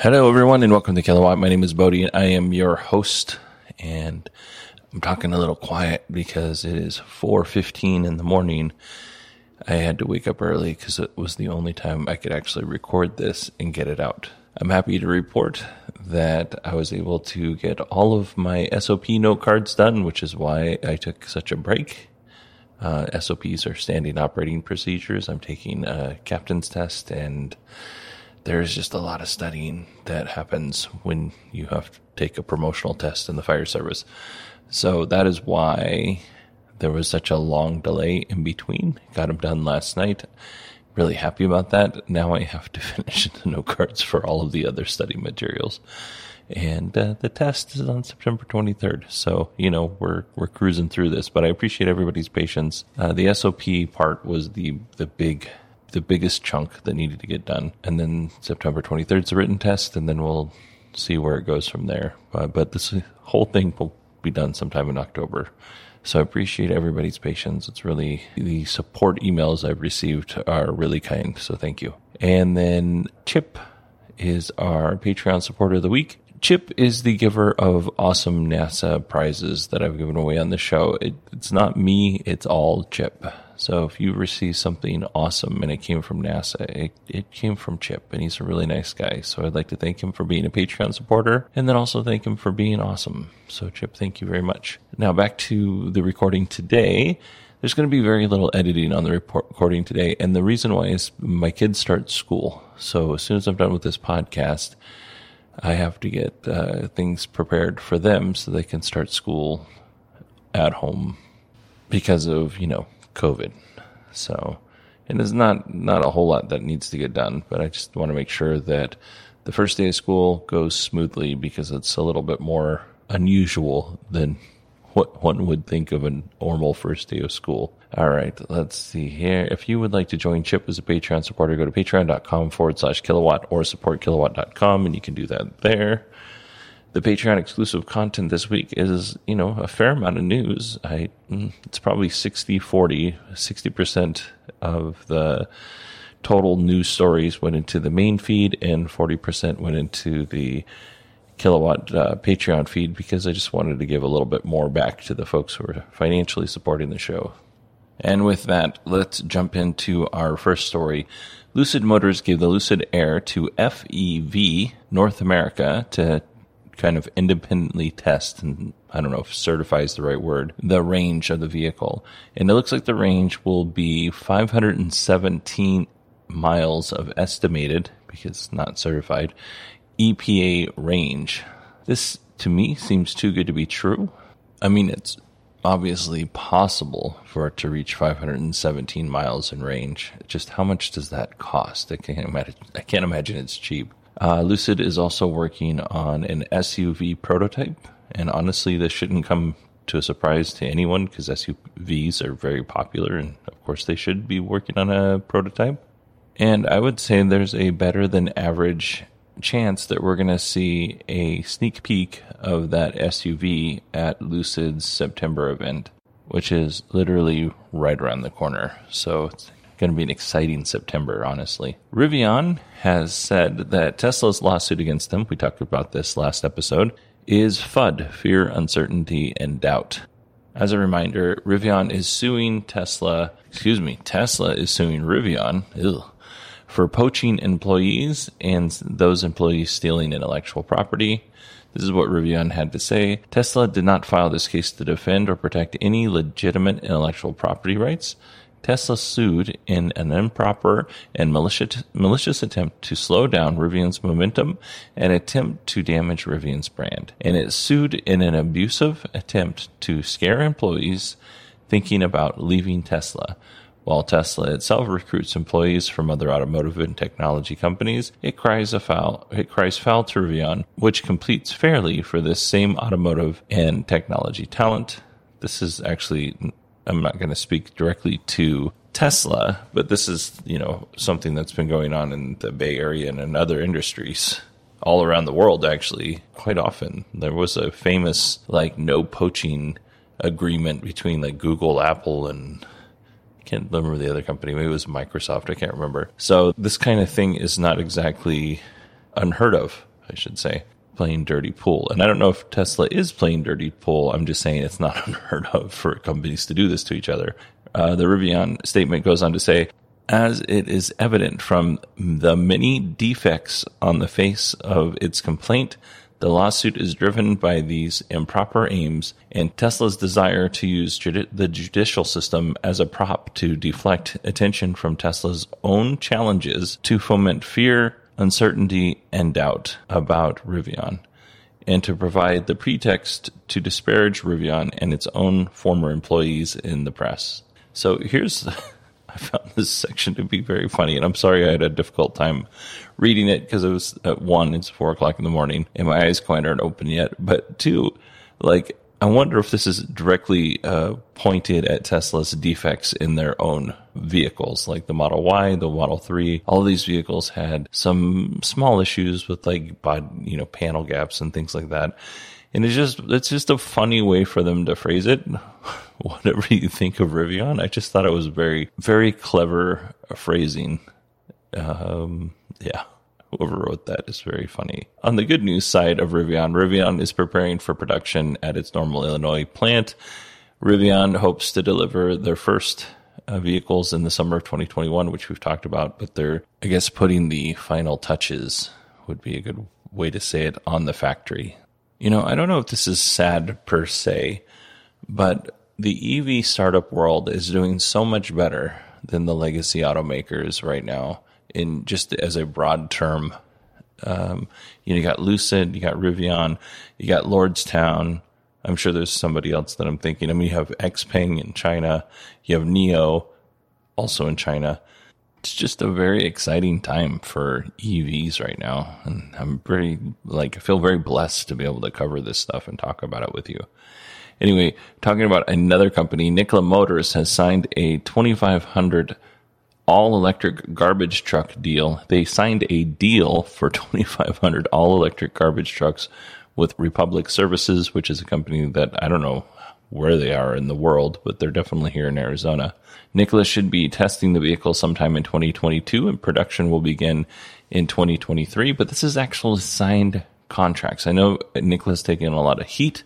Hello, everyone, and welcome to Kilowatt. My name is Bodie, and I am your host. And I'm talking a little quiet because it is 4:15 in the morning. I had to wake up early because it was the only time I could actually record this and get it out. I'm happy to report that I was able to get all of my SOP note cards done, which is why I took such a break. Uh, SOPs are standing operating procedures. I'm taking a captain's test and there's just a lot of studying that happens when you have to take a promotional test in the fire service. So that is why there was such a long delay in between. Got them done last night. Really happy about that. Now I have to finish the note cards for all of the other study materials. And uh, the test is on September 23rd. So, you know, we're, we're cruising through this, but I appreciate everybody's patience. Uh, the SOP part was the, the big the biggest chunk that needed to get done. And then September 23rd is a written test, and then we'll see where it goes from there. Uh, but this whole thing will be done sometime in October. So I appreciate everybody's patience. It's really the support emails I've received are really kind. So thank you. And then Chip is our Patreon supporter of the week. Chip is the giver of awesome NASA prizes that I've given away on the show. It, it's not me, it's all Chip. So if you receive something awesome and it came from NASA, it, it came from Chip and he's a really nice guy. So I'd like to thank him for being a Patreon supporter and then also thank him for being awesome. So Chip, thank you very much. Now back to the recording today. There's going to be very little editing on the recording today. And the reason why is my kids start school. So as soon as I'm done with this podcast, I have to get uh, things prepared for them so they can start school at home because of, you know, COVID. So, it is not not a whole lot that needs to get done, but I just want to make sure that the first day of school goes smoothly because it's a little bit more unusual than what one would think of a normal first day of school. All right, let's see here. If you would like to join Chip as a Patreon supporter, go to patreon.com forward slash kilowatt or supportkilowatt.com and you can do that there the Patreon exclusive content this week is, you know, a fair amount of news. I mm, it's probably 60 40, 60% of the total news stories went into the main feed and 40% went into the kilowatt uh, Patreon feed because I just wanted to give a little bit more back to the folks who are financially supporting the show. And with that, let's jump into our first story. Lucid Motors gave the Lucid Air to FEV North America to kind of independently test and I don't know if certify is the right word, the range of the vehicle. And it looks like the range will be 517 miles of estimated, because not certified, EPA range. This to me seems too good to be true. I mean, it's obviously possible for it to reach 517 miles in range. Just how much does that cost? I can't imagine, I can't imagine it's cheap. Uh, Lucid is also working on an SUV prototype, and honestly, this shouldn't come to a surprise to anyone because SUVs are very popular, and of course, they should be working on a prototype. And I would say there's a better than average chance that we're going to see a sneak peek of that SUV at Lucid's September event, which is literally right around the corner. So going to be an exciting September, honestly. Rivian has said that Tesla's lawsuit against them, we talked about this last episode, is FUD, fear, uncertainty, and doubt. As a reminder, Rivian is suing Tesla, excuse me, Tesla is suing Rivian ugh, for poaching employees and those employees stealing intellectual property. This is what Rivian had to say. Tesla did not file this case to defend or protect any legitimate intellectual property rights. Tesla sued in an improper and malicious, malicious attempt to slow down Rivian's momentum and attempt to damage Rivian's brand. And it sued in an abusive attempt to scare employees thinking about leaving Tesla. While Tesla itself recruits employees from other automotive and technology companies, it cries foul, it cries foul to Rivian, which competes fairly for this same automotive and technology talent. This is actually I'm not going to speak directly to Tesla, but this is, you know, something that's been going on in the Bay Area and in other industries all around the world, actually, quite often. There was a famous, like, no poaching agreement between, like, Google, Apple, and I can't remember the other company. Maybe it was Microsoft. I can't remember. So this kind of thing is not exactly unheard of, I should say playing dirty pool. And I don't know if Tesla is playing dirty pool. I'm just saying it's not unheard of for companies to do this to each other. Uh, the Rivian statement goes on to say, as it is evident from the many defects on the face of its complaint, the lawsuit is driven by these improper aims and Tesla's desire to use judi- the judicial system as a prop to deflect attention from Tesla's own challenges to foment fear, uncertainty, and doubt about Rivian, and to provide the pretext to disparage Rivian and its own former employees in the press. So here's. I found this section to be very funny, and I'm sorry I had a difficult time reading it because it was at one, it's four o'clock in the morning, and my eyes quite aren't open yet. But two, like I wonder if this is directly uh, pointed at Tesla's defects in their own vehicles, like the Model Y, the Model 3. All these vehicles had some small issues with like, you know, panel gaps and things like that. And it's just, it's just a funny way for them to phrase it. Whatever you think of Rivian, I just thought it was very, very clever phrasing. Um, yeah whoever wrote that is very funny. On the good news side of Rivian, Rivian is preparing for production at its Normal, Illinois plant. Rivian hopes to deliver their first uh, vehicles in the summer of 2021, which we've talked about, but they're, I guess, putting the final touches would be a good way to say it on the factory. You know, I don't know if this is sad per se, but the EV startup world is doing so much better than the legacy automakers right now in just as a broad term. Um, you know, you got Lucid, you got Rivian, you got Lordstown. I'm sure there's somebody else that I'm thinking. I mean, you have Xpeng in China, you have NIO also in China. It's just a very exciting time for EVs right now. And I'm very, like, I feel very blessed to be able to cover this stuff and talk about it with you. Anyway, talking about another company, Nikola Motors has signed a 2,500 all electric garbage truck deal. They signed a deal for 2,500 all electric garbage trucks with Republic Services, which is a company that I don't know where they are in the world, but they're definitely here in Arizona. Nikola should be testing the vehicle sometime in 2022 and production will begin in 2023, but this is actual signed contracts. I know Nikola's taking a lot of heat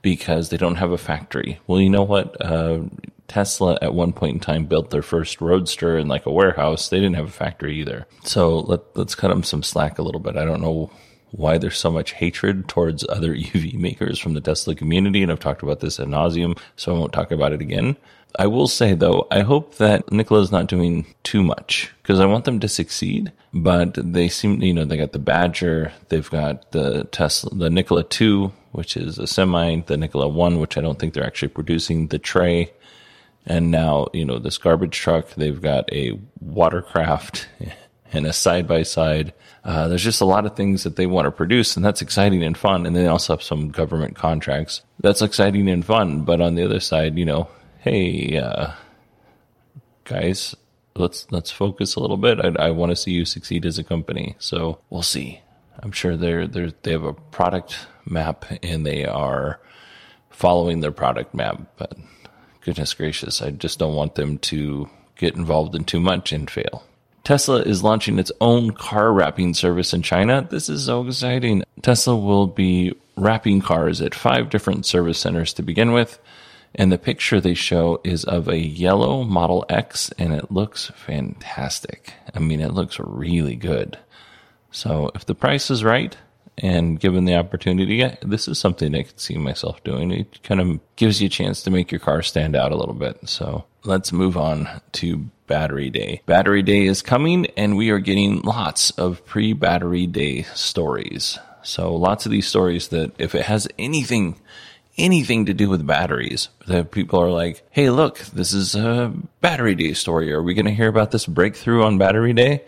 because they don't have a factory. Well, you know what? Uh, Tesla at one point in time built their first roadster in like a warehouse. They didn't have a factory either. So let, let's cut them some slack a little bit. I don't know why there's so much hatred towards other EV makers from the Tesla community. And I've talked about this ad nauseum, so I won't talk about it again. I will say though, I hope that Nikola's not doing too much because I want them to succeed, but they seem, you know, they got the Badger, they've got the Tesla, the Nikola 2, which is a semi, the Nikola 1, which I don't think they're actually producing, the Tre, and now, you know, this garbage truck, they've got a watercraft and a side by side. There's just a lot of things that they want to produce, and that's exciting and fun. And they also have some government contracts. That's exciting and fun. But on the other side, you know, hey, uh, guys, let's let's focus a little bit. I, I want to see you succeed as a company. So we'll see. I'm sure they're they're they have a product map and they are following their product map, but goodness gracious, I just don't want them to get involved in too much and fail. Tesla is launching its own car wrapping service in China. This is so exciting. Tesla will be wrapping cars at five different service centers to begin with. And the picture they show is of a yellow Model X, and it looks fantastic. I mean, it looks really good. So if the price is right, and given the opportunity, this is something I could see myself doing. It kind of gives you a chance to make your car stand out a little bit. So let's move on to Battery Day. Battery Day is coming, and we are getting lots of pre Battery Day stories. So lots of these stories that if it has anything anything to do with batteries that people are like, Hey, look, this is a battery day story. Are we going to hear about this breakthrough on battery day?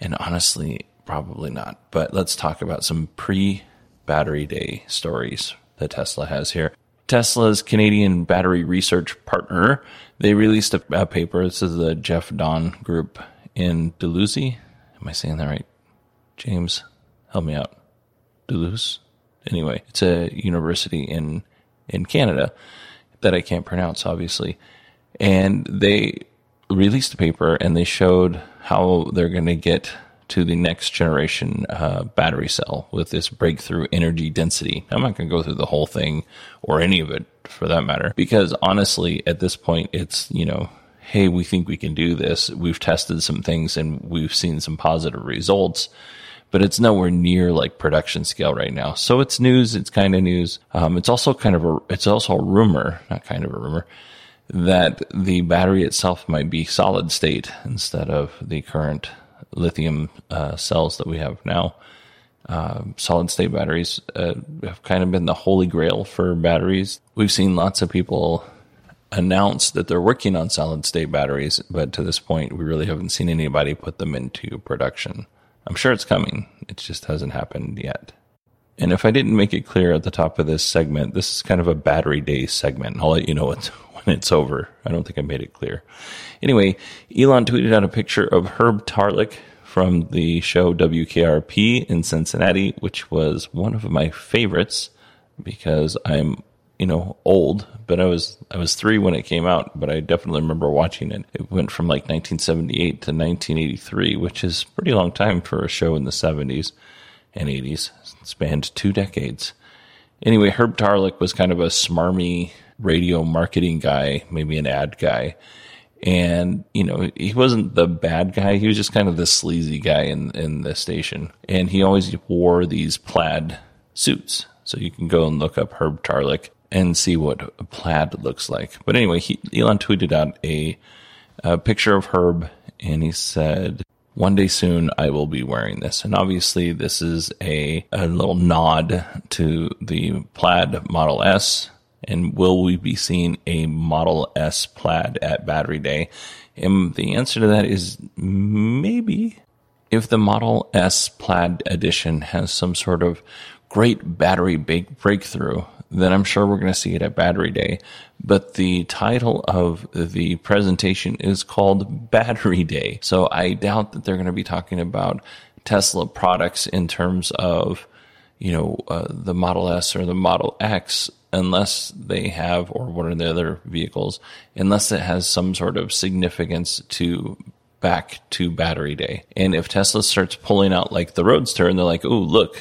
And honestly, probably not. But let's talk about some pre battery day stories that Tesla has here. Tesla's Canadian battery research partner, they released a, a paper. This is the Jeff Dahn group in Dalhousie. Am I saying that right? James, help me out. Duluth. Anyway, it's a university in in Canada that I can't pronounce, obviously. And they released a paper and they showed how they're going to get to the next generation uh, battery cell with this breakthrough energy density. I'm not going to go through the whole thing or any of it for that matter, because honestly, at this point, it's, you know, hey, we think we can do this. We've tested some things and we've seen some positive results but it's nowhere near like production scale right now. So it's news. It's kind of news. Um, it's also kind of a, it's also a rumor, not kind of a rumor that the battery itself might be solid state instead of the current lithium uh, cells that we have now. Uh, solid state batteries uh, have kind of been the holy grail for batteries. We've seen lots of people announce that they're working on solid state batteries, but to this point, we really haven't seen anybody put them into production. I'm sure it's coming. It just hasn't happened yet. And if I didn't make it clear at the top of this segment, this is kind of a battery day segment. I'll let you know when it's over. I don't think I made it clear. Anyway, Elon tweeted out a picture of Herb Tarlek from the show WKRP in Cincinnati, which was one of my favorites because I'm you know, old, but I was I was three when it came out, but I definitely remember watching it. It went from like 1978 to 1983, which is pretty long time for a show in the 70s and 80s. It spanned two decades. Anyway, Herb Tarlek was kind of a smarmy radio marketing guy, maybe an ad guy. And, you know, he wasn't the bad guy. He was just kind of the sleazy guy in, in the station. And he always wore these plaid suits. So you can go and look up Herb Tarlek and see what a plaid looks like. But anyway, he, Elon tweeted out a, a picture of Herb and he said, one day soon I will be wearing this. And obviously this is a, a little nod to the plaid Model S. And will we be seeing a Model S plaid at Battery Day? And the answer to that is maybe. If the Model S plaid edition has some sort of great battery breakthrough, then I'm sure we're going to see it at Battery Day. But the title of the presentation is called Battery Day. So I doubt that they're going to be talking about Tesla products in terms of, you know, uh, the Model S or the Model X unless they have, or one of the other vehicles, unless it has some sort of significance to back to battery day. And if Tesla starts pulling out like the Roadster and they're like, oh, look,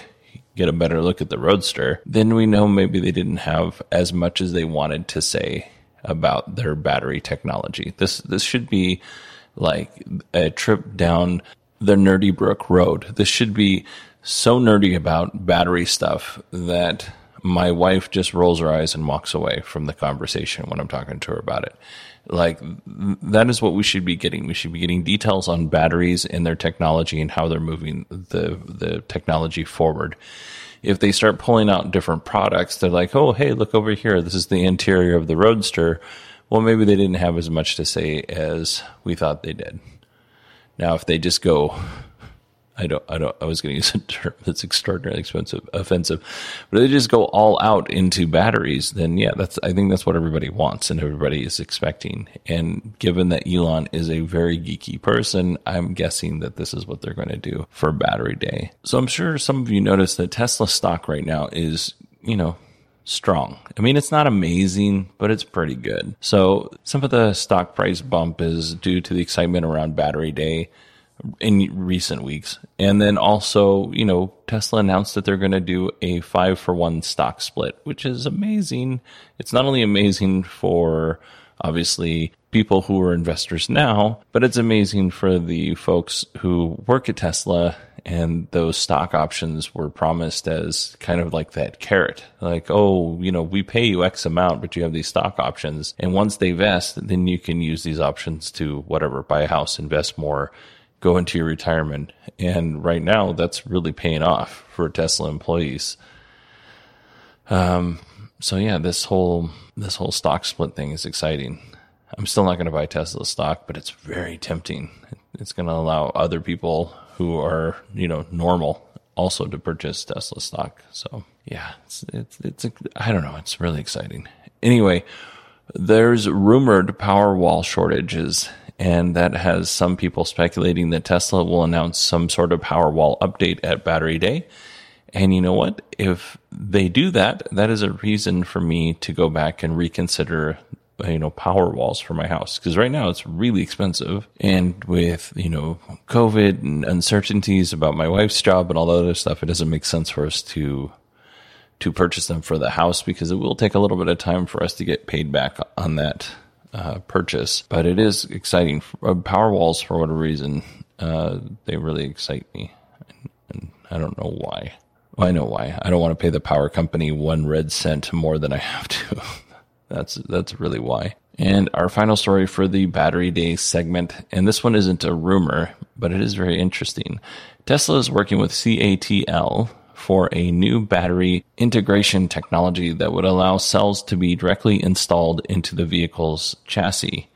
get a better look at the Roadster, then we know maybe they didn't have as much as they wanted to say about their battery technology. This this should be like a trip down the Nerdy Brook Road. This should be so nerdy about battery stuff that my wife just rolls her eyes and walks away from the conversation when I'm talking to her about it. Like that is what we should be getting. We should be getting details on batteries and their technology and how they're moving the the technology forward. If they start pulling out different products, they're like, "Oh, hey, look over here. This is the interior of the Roadster." Well, maybe they didn't have as much to say as we thought they did. Now, if they just go I don't, I don't, I was going to use a term that's extraordinarily expensive, offensive, but they just go all out into batteries, then yeah, that's, I think that's what everybody wants and everybody is expecting. And given that Elon is a very geeky person, I'm guessing that this is what they're going to do for battery day. So I'm sure some of you noticed that Tesla stock right now is, you know, strong. I mean, it's not amazing, but it's pretty good. So some of the stock price bump is due to the excitement around battery day in recent weeks. And then also, you know, Tesla announced that they're going to do a five for one stock split, which is amazing. It's not only amazing for obviously people who are investors now, but it's amazing for the folks who work at Tesla and those stock options were promised as kind of like that carrot. Like, oh, you know, we pay you X amount, but you have these stock options. And once they vest, then you can use these options to whatever, buy a house, invest more, go into your retirement. And right now, that's really paying off for Tesla employees. Um, so yeah, this whole this whole stock split thing is exciting. I'm still not going to buy Tesla stock, but it's very tempting. It's going to allow other people who are you know normal also to purchase Tesla stock. So yeah, it's it's it's I don't know. It's really exciting. Anyway, there's rumored Powerwall shortages and that has some people speculating that Tesla will announce some sort of Powerwall update at Battery Day. And you know what? If they do that, that is a reason for me to go back and reconsider, you know, power walls for my house. Cause right now it's really expensive. And with, you know, COVID and uncertainties about my wife's job and all the other stuff, it doesn't make sense for us to, to purchase them for the house because it will take a little bit of time for us to get paid back on that uh, purchase, but it is exciting. Uh, power walls, for whatever reason, uh, they really excite me, and, and I don't know why. Well, I know why. I don't want to pay the power company one red cent more than I have to. that's that's really why. And our final story for the battery day segment, and this one isn't a rumor, but it is very interesting. Tesla is working with CATL, for a new battery integration technology that would allow cells to be directly installed into the vehicle's chassis.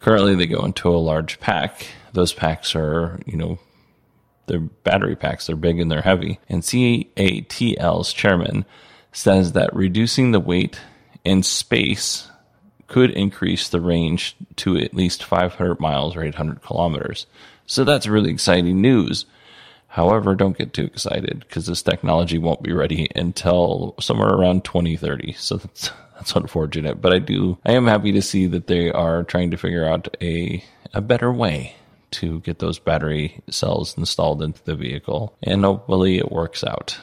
Currently, they go into a large pack. Those packs are, you know, they're battery packs. They're big and they're heavy. And CATL's chairman says that reducing the weight and space could increase the range to at least 500 miles or 800 kilometers. So that's really exciting news. However, don't get too excited because this technology won't be ready until somewhere around 2030. So that's, that's unfortunate, but I do, I am happy to see that they are trying to figure out a, a better way to get those battery cells installed into the vehicle and hopefully it works out.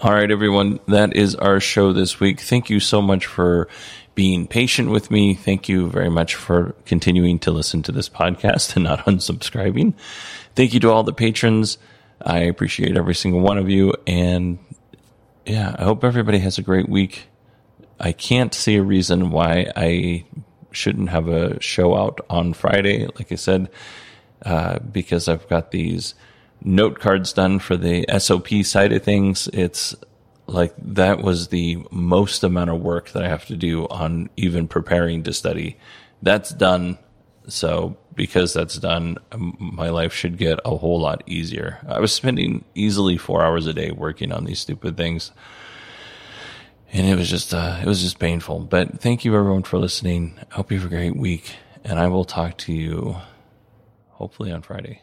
All right, everyone, that is our show this week. Thank you so much for being patient with me. Thank you very much for continuing to listen to this podcast and not unsubscribing. Thank you to all the patrons. I appreciate every single one of you. And yeah, I hope everybody has a great week. I can't see a reason why I shouldn't have a show out on Friday, like I said, uh, because I've got these note cards done for the SOP side of things. It's like that was the most amount of work that I have to do on even preparing to study. That's done. So because that's done, my life should get a whole lot easier. I was spending easily four hours a day working on these stupid things. And it was just, uh, it was just painful. But thank you everyone for listening. I hope you have a great week and I will talk to you hopefully on Friday.